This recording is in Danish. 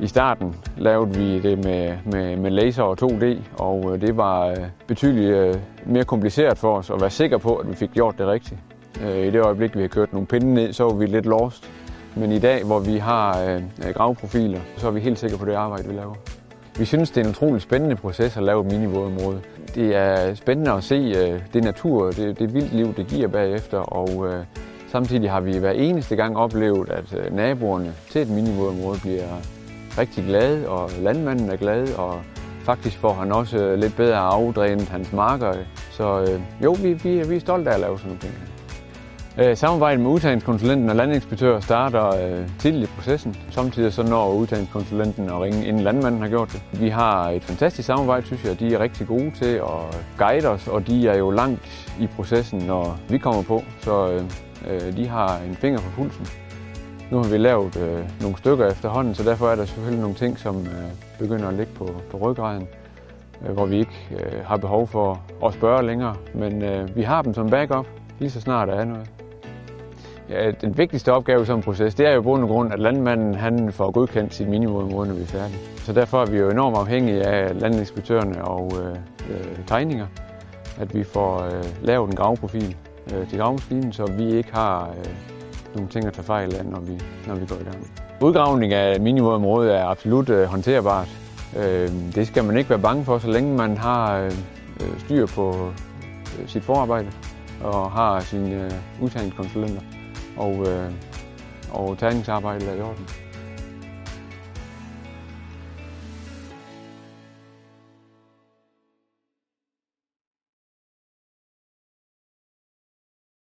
I starten lavede vi det med, med, med laser og 2D, og øh, det var øh, betydeligt øh, mere kompliceret for os at være sikre på, at vi fik gjort det rigtigt. I det øjeblik, vi har kørt nogle pinde ned, så var vi lidt lost. Men i dag, hvor vi har gravprofiler, så er vi helt sikre på det arbejde, vi laver. Vi synes, det er en utrolig spændende proces at lave et minivådområde. Det er spændende at se det natur, det, det vildt liv, det giver bagefter, og samtidig har vi hver eneste gang oplevet, at naboerne til et minivådområde bliver rigtig glad, og landmanden er glad, og faktisk får han også lidt bedre afdrænet hans marker. Så øh, jo, vi, vi, vi er stolte af at lave sådan nogle ting. Øh, samarbejdet med udtagningskonsulenten og landinspektør starter øh, tidligt i processen. Samtidig så når udtagningskonsulenten at ringe, inden landmanden har gjort det. Vi har et fantastisk samarbejde, synes jeg. De er rigtig gode til at guide os, og de er jo langt i processen, når vi kommer på. Så øh, øh de har en finger på pulsen. Nu har vi lavet øh, nogle stykker efterhånden, så derfor er der selvfølgelig nogle ting, som øh, begynder at ligge på, på ryggraden, øh, hvor vi ikke øh, har behov for at spørge længere. Men øh, vi har dem som backup, lige så snart der er noget. Ja, den vigtigste opgave som proces, det er jo i bund og grund, at landmanden han får godkendt sit minimum, når vi er færdige. Så derfor er vi jo enormt afhængige af landinspektørerne og øh, øh tegninger, at vi får øh, lavet en gravprofil øh, til gravmaskinen, så vi ikke har øh, nogle ting at tage fejl af, når vi, når vi går i gang. Udgravning af minivådområdet er absolut øh, håndterbart. Øh, det skal man ikke være bange for, så længe man har øh, øh, styr på øh, sit forarbejde og har sine øh, udtagningskonsulenter og, øh, og tagningsarbejdet er i orden.